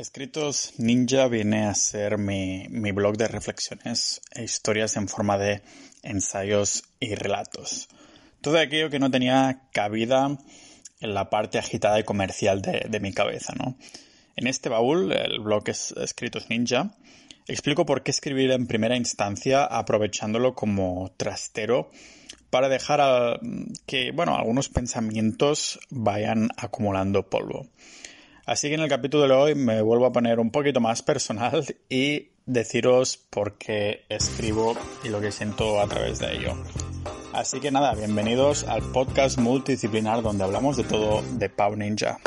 Escritos Ninja viene a ser mi, blog de reflexiones e historias en forma de ensayos y relatos. Todo aquello que no tenía cabida en la parte agitada y comercial de, mi cabeza, ¿no? En este baúl, el blog es Escritos Ninja, explico por qué escribir en primera instancia aprovechándolo como trastero para dejar que, bueno, algunos pensamientos vayan acumulando polvo. Así que en el capítulo de hoy me vuelvo a poner un poquito más personal y deciros por qué escribo y lo que siento a través de ello. Así que nada, bienvenidos al podcast multidisciplinar donde hablamos de todo de Pau Ninja.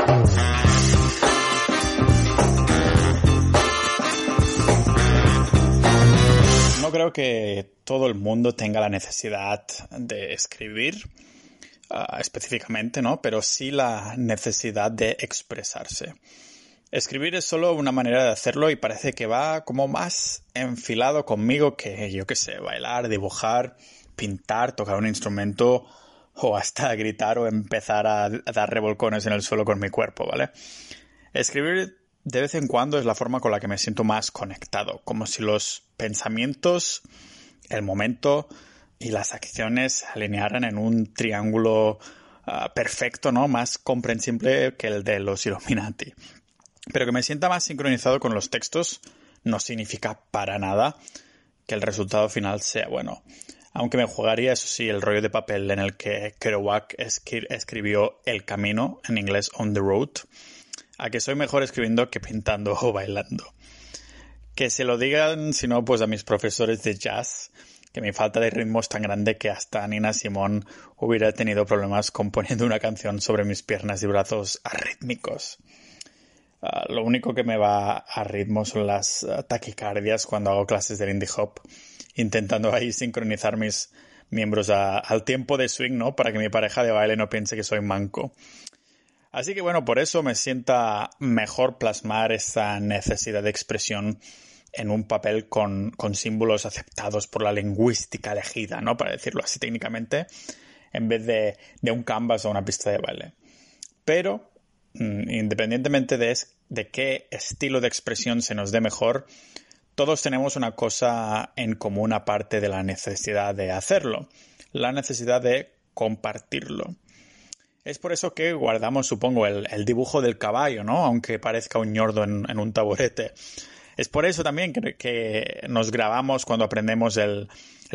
No creo que todo el mundo tenga la necesidad de escribir Ah, específicamente, ¿no? Pero sí la necesidad de expresarse. Escribir es solo una manera de hacerlo y parece que va como más enfilado conmigo que, yo qué sé, bailar, dibujar, pintar, tocar un instrumento o hasta gritar o empezar a, dar revolcones en el suelo con mi cuerpo, ¿vale? Escribir de vez en cuando es la forma con la que me siento más conectado, como si los pensamientos, el momento, y las acciones se alinearan en un triángulo ah, perfecto, ¿no? Más comprensible que el de los Illuminati. Pero que me sienta más sincronizado con los textos no significa para nada que el resultado final sea bueno. Aunque me jugaría, eso sí, el rollo de papel en el que Kerouac escribió El camino, en inglés On the Road, a que soy mejor escribiendo que pintando o bailando. Que se lo digan, si no, pues a mis profesores de jazz, que mi falta de ritmo es tan grande que hasta Nina Simón hubiera tenido problemas componiendo una canción sobre mis piernas y brazos arrítmicos. Ah, lo único que me va a ritmo son las ah, taquicardias cuando hago clases de Indie Hop, intentando ahí sincronizar mis miembros al tiempo de swing, ¿no? Para que mi pareja de baile no piense que soy manco. Así que bueno, por eso me sienta mejor plasmar esa necesidad de expresión en un papel con, símbolos aceptados por la lingüística elegida, ¿no? Para decirlo así técnicamente, en vez de, un canvas o una pista de baile. Pero, mm, independientemente de, de qué estilo de expresión se nos dé mejor, todos tenemos una cosa en común aparte de la necesidad de hacerlo, la necesidad de compartirlo. Es por eso que guardamos, supongo, el, dibujo del caballo, ¿no? Aunque parezca un ñordo en un taburete. Es por eso también que, nos grabamos cuando aprendemos el,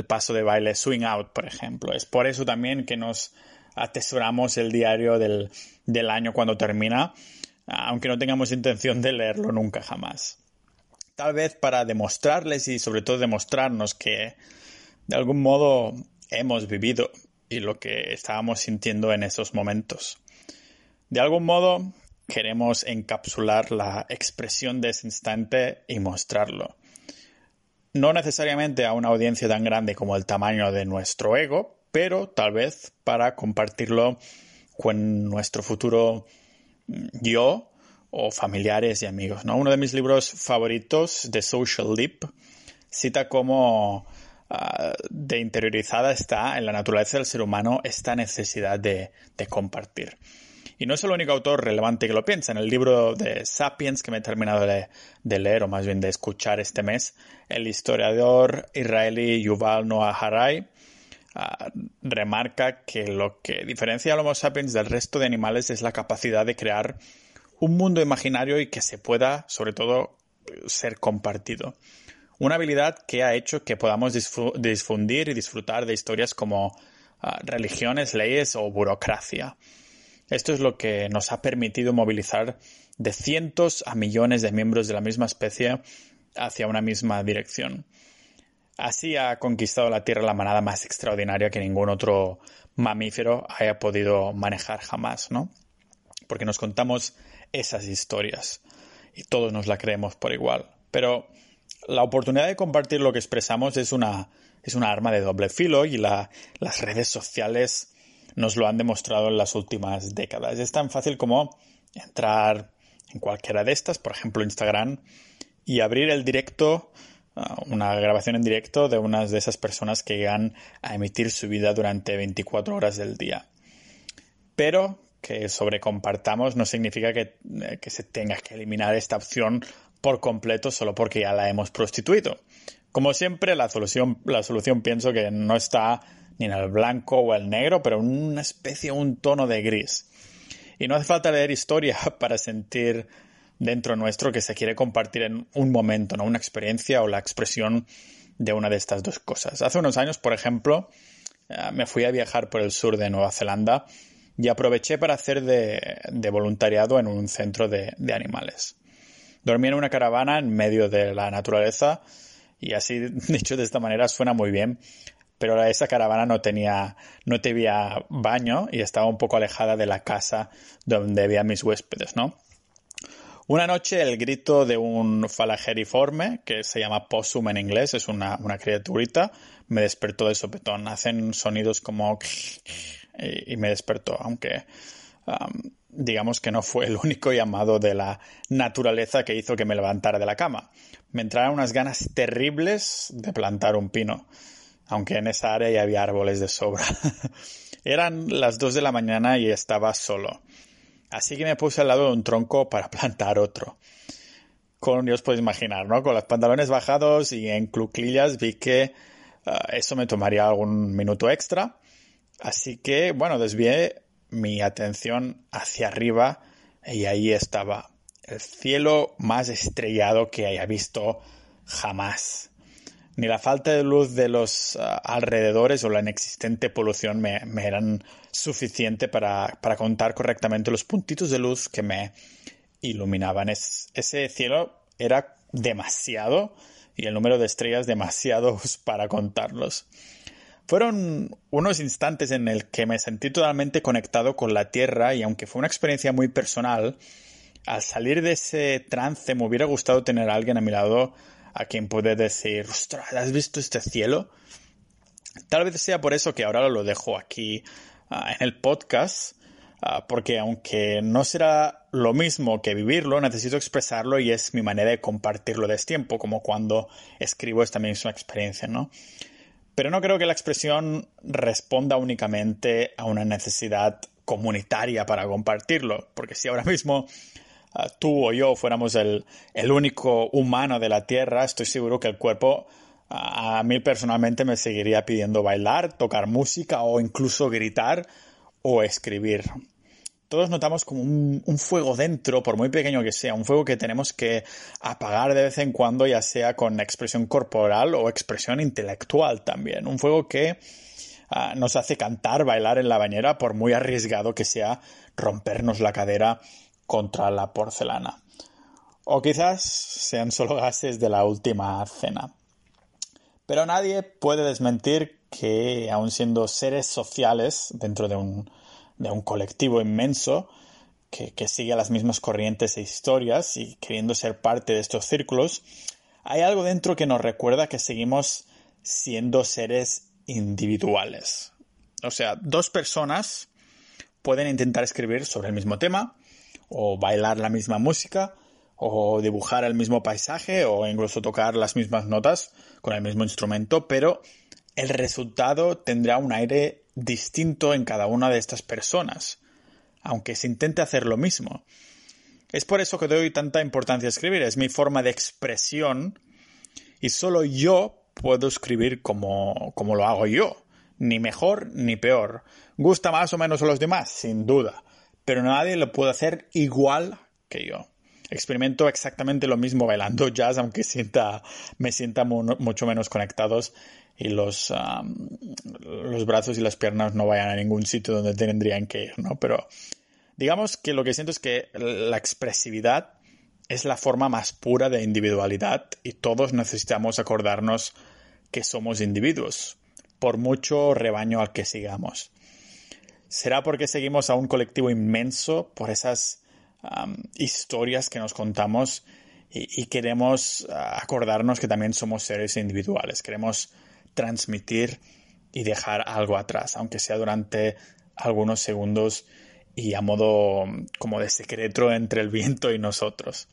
paso de baile swing out, por ejemplo. Es por eso también que nos atesoramos el diario del, año cuando termina, aunque no tengamos intención de leerlo nunca jamás. Tal vez para demostrarles y sobre todo demostrarnos que de algún modo hemos vivido y lo que estábamos sintiendo en esos momentos. De algún modo queremos encapsular la expresión de ese instante y mostrarlo. No necesariamente a una audiencia tan grande como el tamaño de nuestro ego, pero tal vez para compartirlo con nuestro futuro yo o familiares y amigos. ¿no? Uno de mis libros favoritos, The Social Leap, cita cómo ah, de interiorizada está en la naturaleza del ser humano esta necesidad de compartir. Y no es el único autor relevante que lo piensa. En el libro de Sapiens, que me he terminado de, leer, o más bien de escuchar este mes, el historiador israelí Yuval Noah Harai ah, remarca que lo que diferencia al Homo sapiens del resto de animales es la capacidad de crear un mundo imaginario y que se pueda, sobre todo, ser compartido. Una habilidad que ha hecho que podamos difundir y disfrutar de historias como ah, religiones, leyes o burocracia. Esto es lo que nos ha permitido movilizar de cientos a millones de miembros de la misma especie hacia una misma dirección. Así ha conquistado la Tierra la manada más extraordinaria que ningún otro mamífero haya podido manejar jamás, ¿no? Porque nos contamos esas historias y todos nos la creemos por igual. Pero la oportunidad de compartir lo que expresamos es una, es una arma de doble filo y las redes sociales nos lo han demostrado en las últimas décadas. Es tan fácil como entrar en cualquiera de estas, por ejemplo Instagram, y abrir el directo, uh, una grabación en directo de unas de esas personas que llegan a emitir su vida durante 24 horas del día. Pero que sobrecompartamos no significa que, eh, que se tenga que eliminar esta opción por completo solo porque ya la hemos prostituido. Como siempre, la solución, la solución pienso que no está ni en el blanco o el negro, pero en una especie, un tono de gris. Y no hace falta leer historia para sentir dentro nuestro que se quiere compartir en un momento, ¿no? Una experiencia o la expresión de una de estas dos cosas. Hace unos años, por ejemplo, eh, me fui a viajar por el sur de Nueva Zelanda y aproveché para hacer de, voluntariado en un centro de, de, animales. Dormí en una caravana en medio de la naturaleza y así, dicho de esta manera, suena muy bien, pero esa caravana no tenía, no tenía baño y estaba un poco alejada de la casa donde había mis huéspedes, ¿no? Una noche el grito de un falageriforme, que se llama possum en inglés, es una, una criaturita, me despertó de sopetón. Hacen sonidos como... y, me despertó, aunque digamos que no fue el único llamado de la naturaleza que hizo que me levantara de la cama. Me entraron unas ganas terribles de plantar un pino aunque en esa área ya había árboles de sobra. Eran las dos de la mañana y estaba solo. Así que me puse al lado de un tronco para plantar otro. Con, Dios puedes imaginar, ¿no? Con los pantalones bajados y en cluclillas vi que ah, eso me tomaría algún minuto extra. Así que, bueno, desvié mi atención hacia arriba y ahí estaba el cielo más estrellado que haya visto jamás ni la falta de luz de los ah, alrededores o la inexistente polución me, eran suficiente para, contar correctamente los puntitos de luz que me iluminaban. ese cielo era demasiado y el número de estrellas demasiados para contarlos. Fueron unos instantes en el que me sentí totalmente conectado con la Tierra y aunque fue una experiencia muy personal, al salir de ese trance me hubiera gustado tener alguien a mi lado a quien puede decir, ostras, ¿has visto este cielo? Tal vez sea por eso que ahora lo dejo aquí ah, en el podcast, ah, porque aunque no será lo mismo que vivirlo, necesito expresarlo y es mi manera de compartirlo de tiempo, como cuando escribo esta misma experiencia, ¿no? Pero no creo que la expresión responda únicamente a una necesidad comunitaria para compartirlo, porque si ahora mismo tú o yo fuéramos el, único humano de la Tierra, estoy seguro que el cuerpo a mí personalmente me seguiría pidiendo bailar, tocar música o incluso gritar o escribir. Todos notamos como un, un, fuego dentro, por muy pequeño que sea, un fuego que tenemos que apagar de vez en cuando, ya sea con expresión corporal o expresión intelectual también. Un fuego que ah, nos hace cantar, bailar en la bañera, por muy arriesgado que sea rompernos la cadera contra la porcelana. O quizás sean solo gases de la última cena. Pero nadie puede desmentir que, aun siendo seres sociales dentro de un, de un colectivo inmenso, que, que, sigue las mismas corrientes e historias y queriendo ser parte de estos círculos, hay algo dentro que nos recuerda que seguimos siendo seres individuales. O sea, dos personas pueden intentar escribir sobre el mismo tema, o bailar la misma música, o dibujar el mismo paisaje, o incluso tocar las mismas notas con el mismo instrumento, pero el resultado tendrá un aire distinto en cada una de estas personas, aunque se intente hacer lo mismo. Es por eso que doy tanta importancia a escribir, es mi forma de expresión y solo yo puedo escribir como, como lo hago yo, ni mejor ni peor. ¿Gusta más o menos a los demás? Sin duda pero nadie lo puede hacer igual que yo. Experimento exactamente lo mismo bailando jazz, aunque sienta, me sienta mucho menos conectados y los, los brazos y las piernas no vayan a ningún sitio donde tendrían que ir, ¿no? Pero digamos que lo que siento es que la expresividad es la forma más pura de individualidad y todos necesitamos acordarnos que somos individuos, por mucho rebaño al que sigamos. ¿Será porque seguimos a un colectivo inmenso por esas historias que nos contamos y, queremos ah, acordarnos que también somos seres individuales? Queremos transmitir y dejar algo atrás, aunque sea durante algunos segundos y a modo como de secreto entre el viento y nosotros.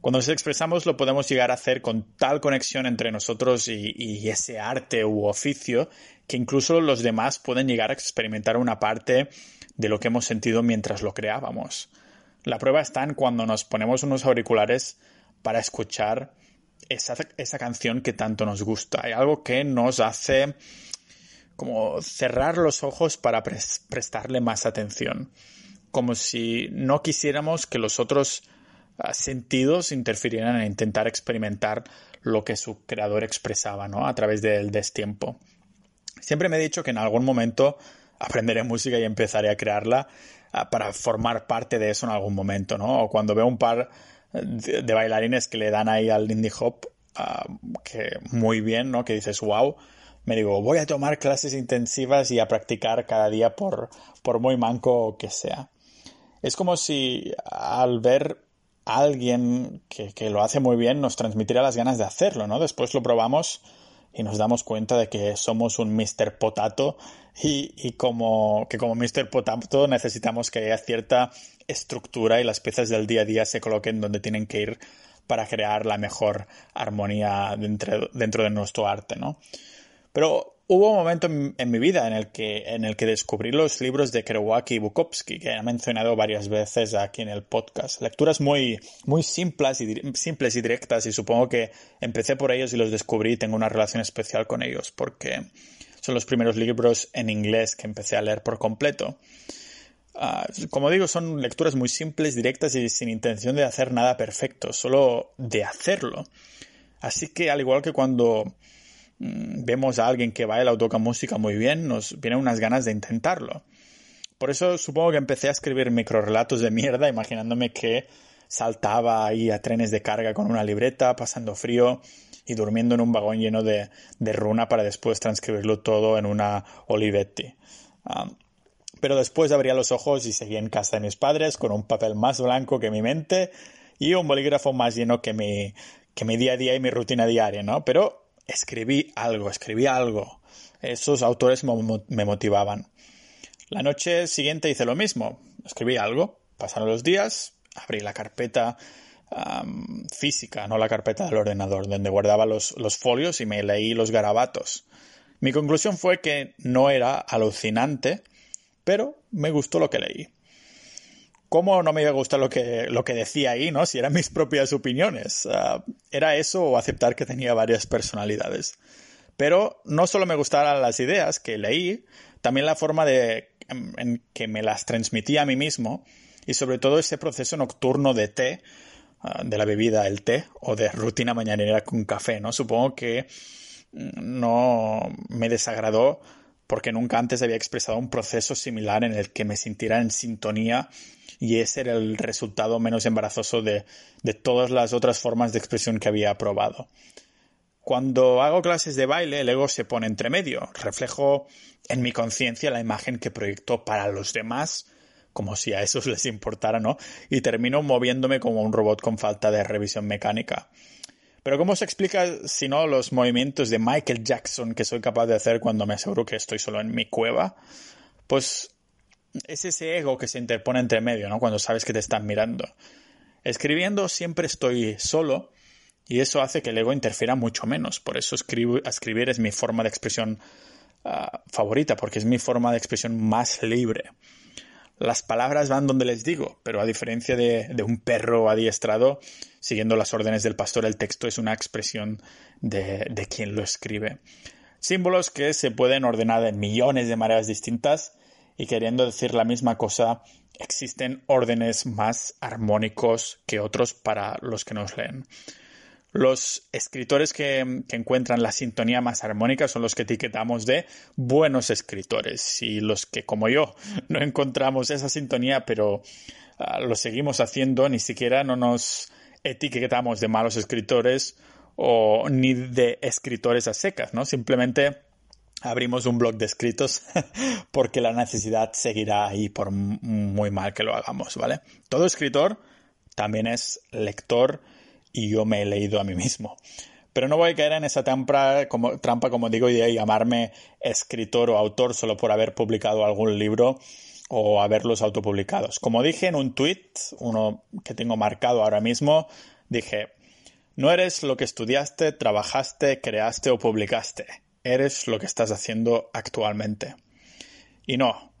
Cuando nos expresamos lo podemos llegar a hacer con tal conexión entre nosotros y, ese arte u oficio que incluso los demás pueden llegar a experimentar una parte de lo que hemos sentido mientras lo creábamos. La prueba está en cuando nos ponemos unos auriculares para escuchar esa, esa canción que tanto nos gusta. Hay algo que nos hace como cerrar los ojos para prestarle más atención. Como si no quisiéramos que los otros sentidos interfirieran en intentar experimentar lo que su creador expresaba, ¿no? A través del destiempo. Siempre me he dicho que en algún momento aprenderé música y empezaré a crearla ah, para formar parte de eso en algún momento, ¿no? O cuando veo un par de, bailarines que le dan ahí al indie hop, ah, que muy bien, ¿no? Que dices, wow, me digo, voy a tomar clases intensivas y a practicar cada día por, muy manco que sea. Es como si al ver alguien que, que, lo hace muy bien nos transmitiera las ganas de hacerlo, ¿no? Después lo probamos y nos damos cuenta de que somos un Mr. Potato y, y como que como Mr. Potato necesitamos que haya cierta estructura y las piezas del día a día se coloquen donde tienen que ir para crear la mejor armonía dentro, dentro de nuestro arte, ¿no? Pero hubo un momento en, mi vida en el, que, en el que descubrí los libros de Kerouac y Bukowski, que he mencionado varias veces aquí en el podcast. Lecturas muy, muy simples, y, simples y directas, y supongo que empecé por ellos y los descubrí y tengo una relación especial con ellos, porque son los primeros libros en inglés que empecé a leer por completo. Ah, como digo, son lecturas muy simples, directas y sin intención de hacer nada perfecto, solo de hacerlo. Así que al igual que cuando vemos a alguien que baila o toca música muy bien, nos vienen unas ganas de intentarlo. Por eso supongo que empecé a escribir microrelatos de mierda, imaginándome que saltaba ahí a trenes de carga con una libreta, pasando frío y durmiendo en un vagón lleno de, runa para después transcribirlo todo en una Olivetti. Pero después abría los ojos y seguía en casa de mis padres con un papel más blanco que mi mente y un bolígrafo más lleno que mi, que mi día a día y mi rutina diaria, ¿no? Pero escribí algo, escribí algo. Esos autores me motivaban. La noche siguiente hice lo mismo, escribí algo. Pasaron los días, abrí la carpeta física, no la carpeta del ordenador, donde guardaba los, los folios y me leí los garabatos. Mi conclusión fue que no era alucinante, pero me gustó lo que leí. ¿Cómo no me iba a gustar lo que, lo que decía ahí, no? Si eran mis propias opiniones. Ah, era eso o aceptar que tenía varias personalidades. Pero no solo me gustaban las ideas que leí, también la forma de, en, que me las transmitía a mí mismo y sobre todo ese proceso nocturno de té, ah, de la bebida, el té, o de rutina mañanera con café, ¿no? Supongo que mm, no me desagradó porque nunca antes había expresado un proceso similar en el que me sintiera en sintonía y ese era el resultado menos embarazoso de, de todas las otras formas de expresión que había probado. Cuando hago clases de baile, el ego se pone entre medio. Reflejo en mi conciencia la imagen que proyecto para los demás, como si a esos les importara, ¿no? Y termino moviéndome como un robot con falta de revisión mecánica. Pero ¿cómo se explica si no los movimientos de Michael Jackson que soy capaz de hacer cuando me aseguro que estoy solo en mi cueva? Pues es ese ego que se interpone entre medio, ¿no? Cuando sabes que te están mirando. Escribiendo siempre estoy solo y eso hace que el ego interfiera mucho menos. Por eso escribir es mi forma de expresión ah, favorita, porque es mi forma de expresión más libre. Las palabras van donde les digo, pero a diferencia de, un perro adiestrado, siguiendo las órdenes del pastor, el texto es una expresión de, de quien lo escribe. Símbolos que se pueden ordenar en millones de maneras distintas y queriendo decir la misma cosa, existen órdenes más armónicos que otros para los que nos leen. Los escritores que, encuentran la sintonía más armónica son los que etiquetamos de buenos escritores y los que, como yo, no encontramos esa sintonía, pero ah, lo seguimos haciendo, ni siquiera no nos etiquetamos de malos escritores o ni de escritores a secas, ¿no? Simplemente abrimos un blog de escritos porque la necesidad seguirá ahí por muy mal que lo hagamos, ¿vale? Todo escritor también es lector y yo me he leído a mí mismo. Pero no voy a caer en esa trampa, como, trampa, como digo, de llamarme escritor o autor solo por haber publicado algún libro o haberlos autopublicados. Como dije en un tweet, uno que tengo marcado ahora mismo, dije, no eres lo que estudiaste, trabajaste, creaste o publicaste, eres lo que estás haciendo actualmente. Y no,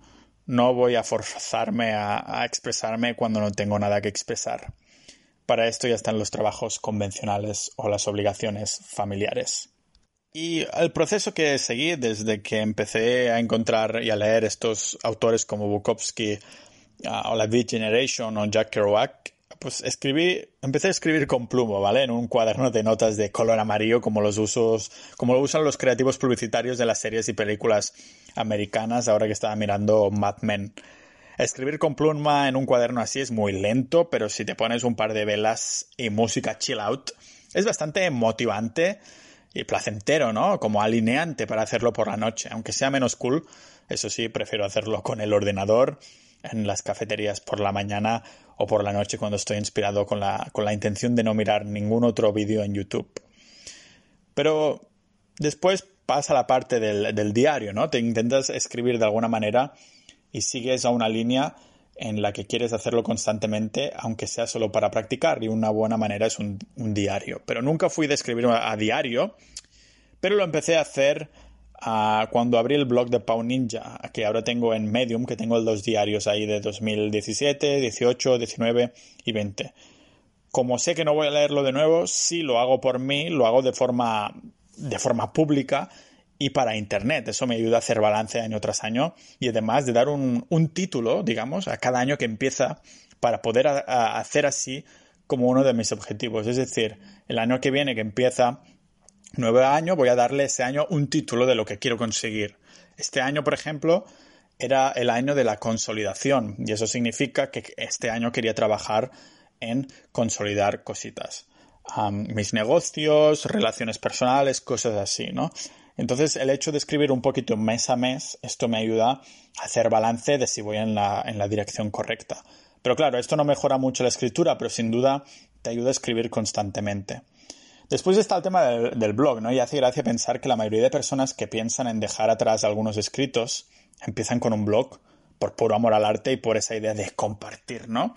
no voy a forzarme a, expresarme cuando no tengo nada que expresar. Para esto ya están los trabajos convencionales o las obligaciones familiares. Y el proceso que seguí desde que empecé a encontrar y a leer estos autores como Bukowski o la Beat Generation o Jack Kerouac, pues escribí, empecé a escribir con plumo, ¿vale? En un cuaderno de notas de color amarillo como los usos, como lo usan los creativos publicitarios de las series y películas americanas ahora que estaba mirando Mad Men. Escribir con pluma en un cuaderno así es muy lento, pero si te pones un par de velas y música chill out, es bastante motivante y placentero, ¿no? Como alineante para hacerlo por la noche. Aunque sea menos cool, eso sí, prefiero hacerlo con el ordenador, en las cafeterías por la mañana o por la noche cuando estoy inspirado con la, con la intención de no mirar ningún otro vídeo en YouTube. Pero después pasa la parte del, del diario, ¿no? Te intentas escribir de alguna manera y sigues a una línea en la que quieres hacerlo constantemente, aunque sea solo para practicar, y una buena manera es un, diario. Pero nunca fui de escribir a, diario, pero lo empecé a hacer cuando abrí el blog de Pau Ninja, que ahora tengo en Medium, que tengo los diarios ahí de 2017, 18, 19 y 20. Como sé que no voy a leerlo de nuevo, sí lo hago por mí, lo hago de forma, de forma pública y para Internet. Eso me ayuda a hacer balance año tras año y además de dar un, título, digamos, a cada año que empieza para poder hacer así como uno de mis objetivos. Es decir, el año que viene que empieza nuevo año, voy a darle ese año un título de lo que quiero conseguir. Este año, por ejemplo, era el año de la consolidación y eso significa que este año quería trabajar en consolidar cositas. mis negocios, relaciones personales, cosas así, ¿no? Entonces, el hecho de escribir un poquito mes a mes, esto me ayuda a hacer balance de si voy en la, en la dirección correcta. Pero claro, esto no mejora mucho la escritura, pero sin duda te ayuda a escribir constantemente. Después está el tema del, blog, ¿no? Y hace gracia pensar que la mayoría de personas que piensan en dejar atrás algunos escritos empiezan con un blog por puro amor al arte y por esa idea de compartir, ¿no?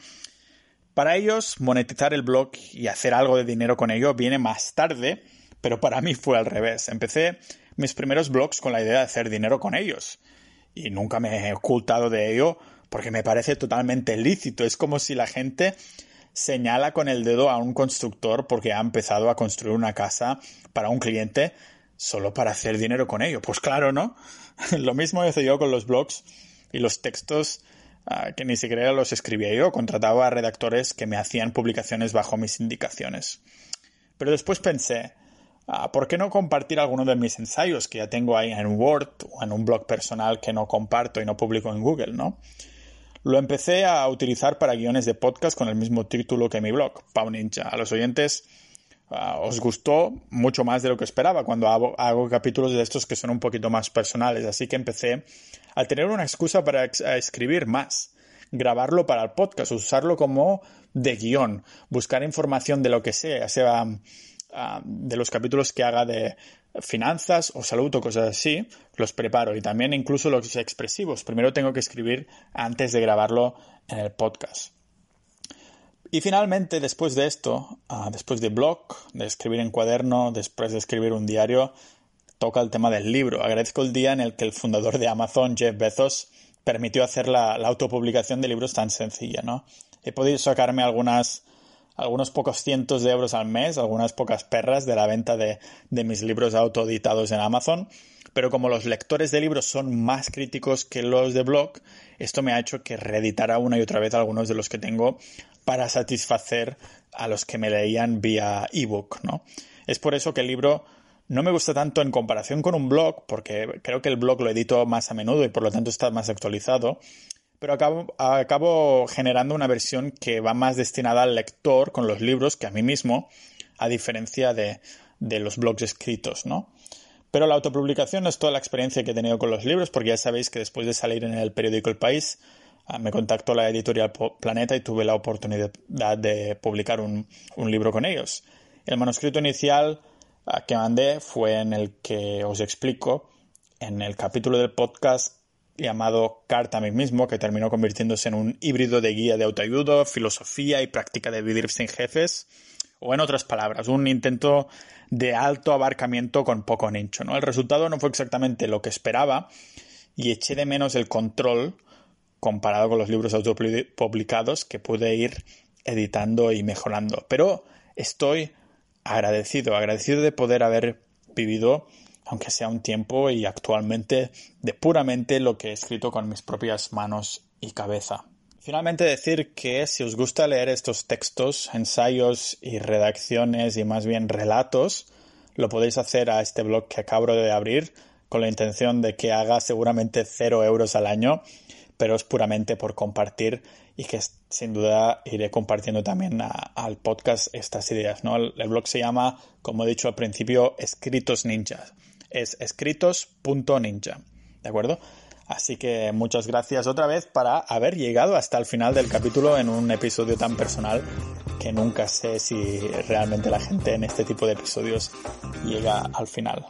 Para ellos, monetizar el blog y hacer algo de dinero con ello viene más tarde, pero para mí fue al revés. Empecé mis primeros blogs con la idea de hacer dinero con ellos. Y nunca me he ocultado de ello porque me parece totalmente lícito. Es como si la gente señala con el dedo a un constructor porque ha empezado a construir una casa para un cliente solo para hacer dinero con ello. Pues claro, ¿no? Lo mismo hice yo con los blogs y los textos ah, que ni siquiera los escribía yo. Contrataba a redactores que me hacían publicaciones bajo mis indicaciones. Pero después pensé, Ah, ¿por qué no compartir alguno de mis ensayos que ya tengo ahí en Word o en un blog personal que no comparto y no publico en Google, ¿no? Lo empecé a utilizar para guiones de podcast con el mismo título que mi blog, Pau Ninja. A los oyentes ah, os gustó mucho más de lo que esperaba cuando hago, capítulos de estos que son un poquito más personales, así que empecé a tener una excusa para escribir más grabarlo para el podcast, usarlo como de guion, buscar información de lo que sea, sea de los capítulos que haga de finanzas o salud o cosas así, los preparo y también incluso los expresivos. Primero tengo que escribir antes de grabarlo en el podcast. Y finalmente, después de esto, ah, después de blog, de escribir en cuaderno, después de escribir un diario, toca el tema del libro. Agradezco el día en el que el fundador de Amazon, Jeff Bezos, permitió hacer la, la autopublicación de libros tan sencilla, ¿no? He podido sacarme algunas algunos pocos cientos de euros al mes, algunas pocas perras de la venta de, mis libros autoeditados en Amazon. Pero como los lectores de libros son más críticos que los de blog, esto me ha hecho que reeditara una y otra vez algunos de los que tengo para satisfacer a los que me leían vía ebook, ¿no? Es por eso que el libro no me gusta tanto en comparación con un blog, porque creo que el blog lo edito más a menudo y por lo tanto está más actualizado, pero acabo, generando una versión que va más destinada al lector con los libros que a mí mismo, a diferencia de, los blogs escritos, ¿no? Pero la autopublicación no es toda la experiencia que he tenido con los libros, porque ya sabéis que después de salir en el periódico El País, ah, me contactó la editorial Planeta y tuve la oportunidad de publicar un, libro con ellos. El manuscrito inicial ah, que mandé fue en el que os explico en el capítulo del podcast llamado Carta a mí mismo, que terminó convirtiéndose en un híbrido de guía de autoayuda, filosofía y práctica de vivir sin jefes, O en otras palabras, un intento de alto abarcamiento con poco nicho, ¿no? El resultado no fue exactamente lo que esperaba y eché de menos el control comparado con los libros autopublicados que pude ir editando y mejorando. Pero estoy agradecido, agradecido de poder haber vivido, aunque sea un tiempo y actualmente, de puramente lo que he escrito con mis propias manos y cabeza. Finalmente decir que si os gusta leer estos textos, ensayos y redacciones y más bien relatos, lo podéis hacer a este blog que acabo de abrir con la intención de que haga seguramente cero euros al año, pero es puramente por compartir y que sin duda iré compartiendo también al podcast estas ideas. ¿no? El, el, blog se llama, como he dicho al principio, Escritos Ninjas. Es escritos.ninja. ¿De acuerdo? Así que muchas gracias otra vez para haber llegado hasta el final del capítulo en un episodio tan personal que nunca sé si realmente la gente en este tipo de episodios llega al final.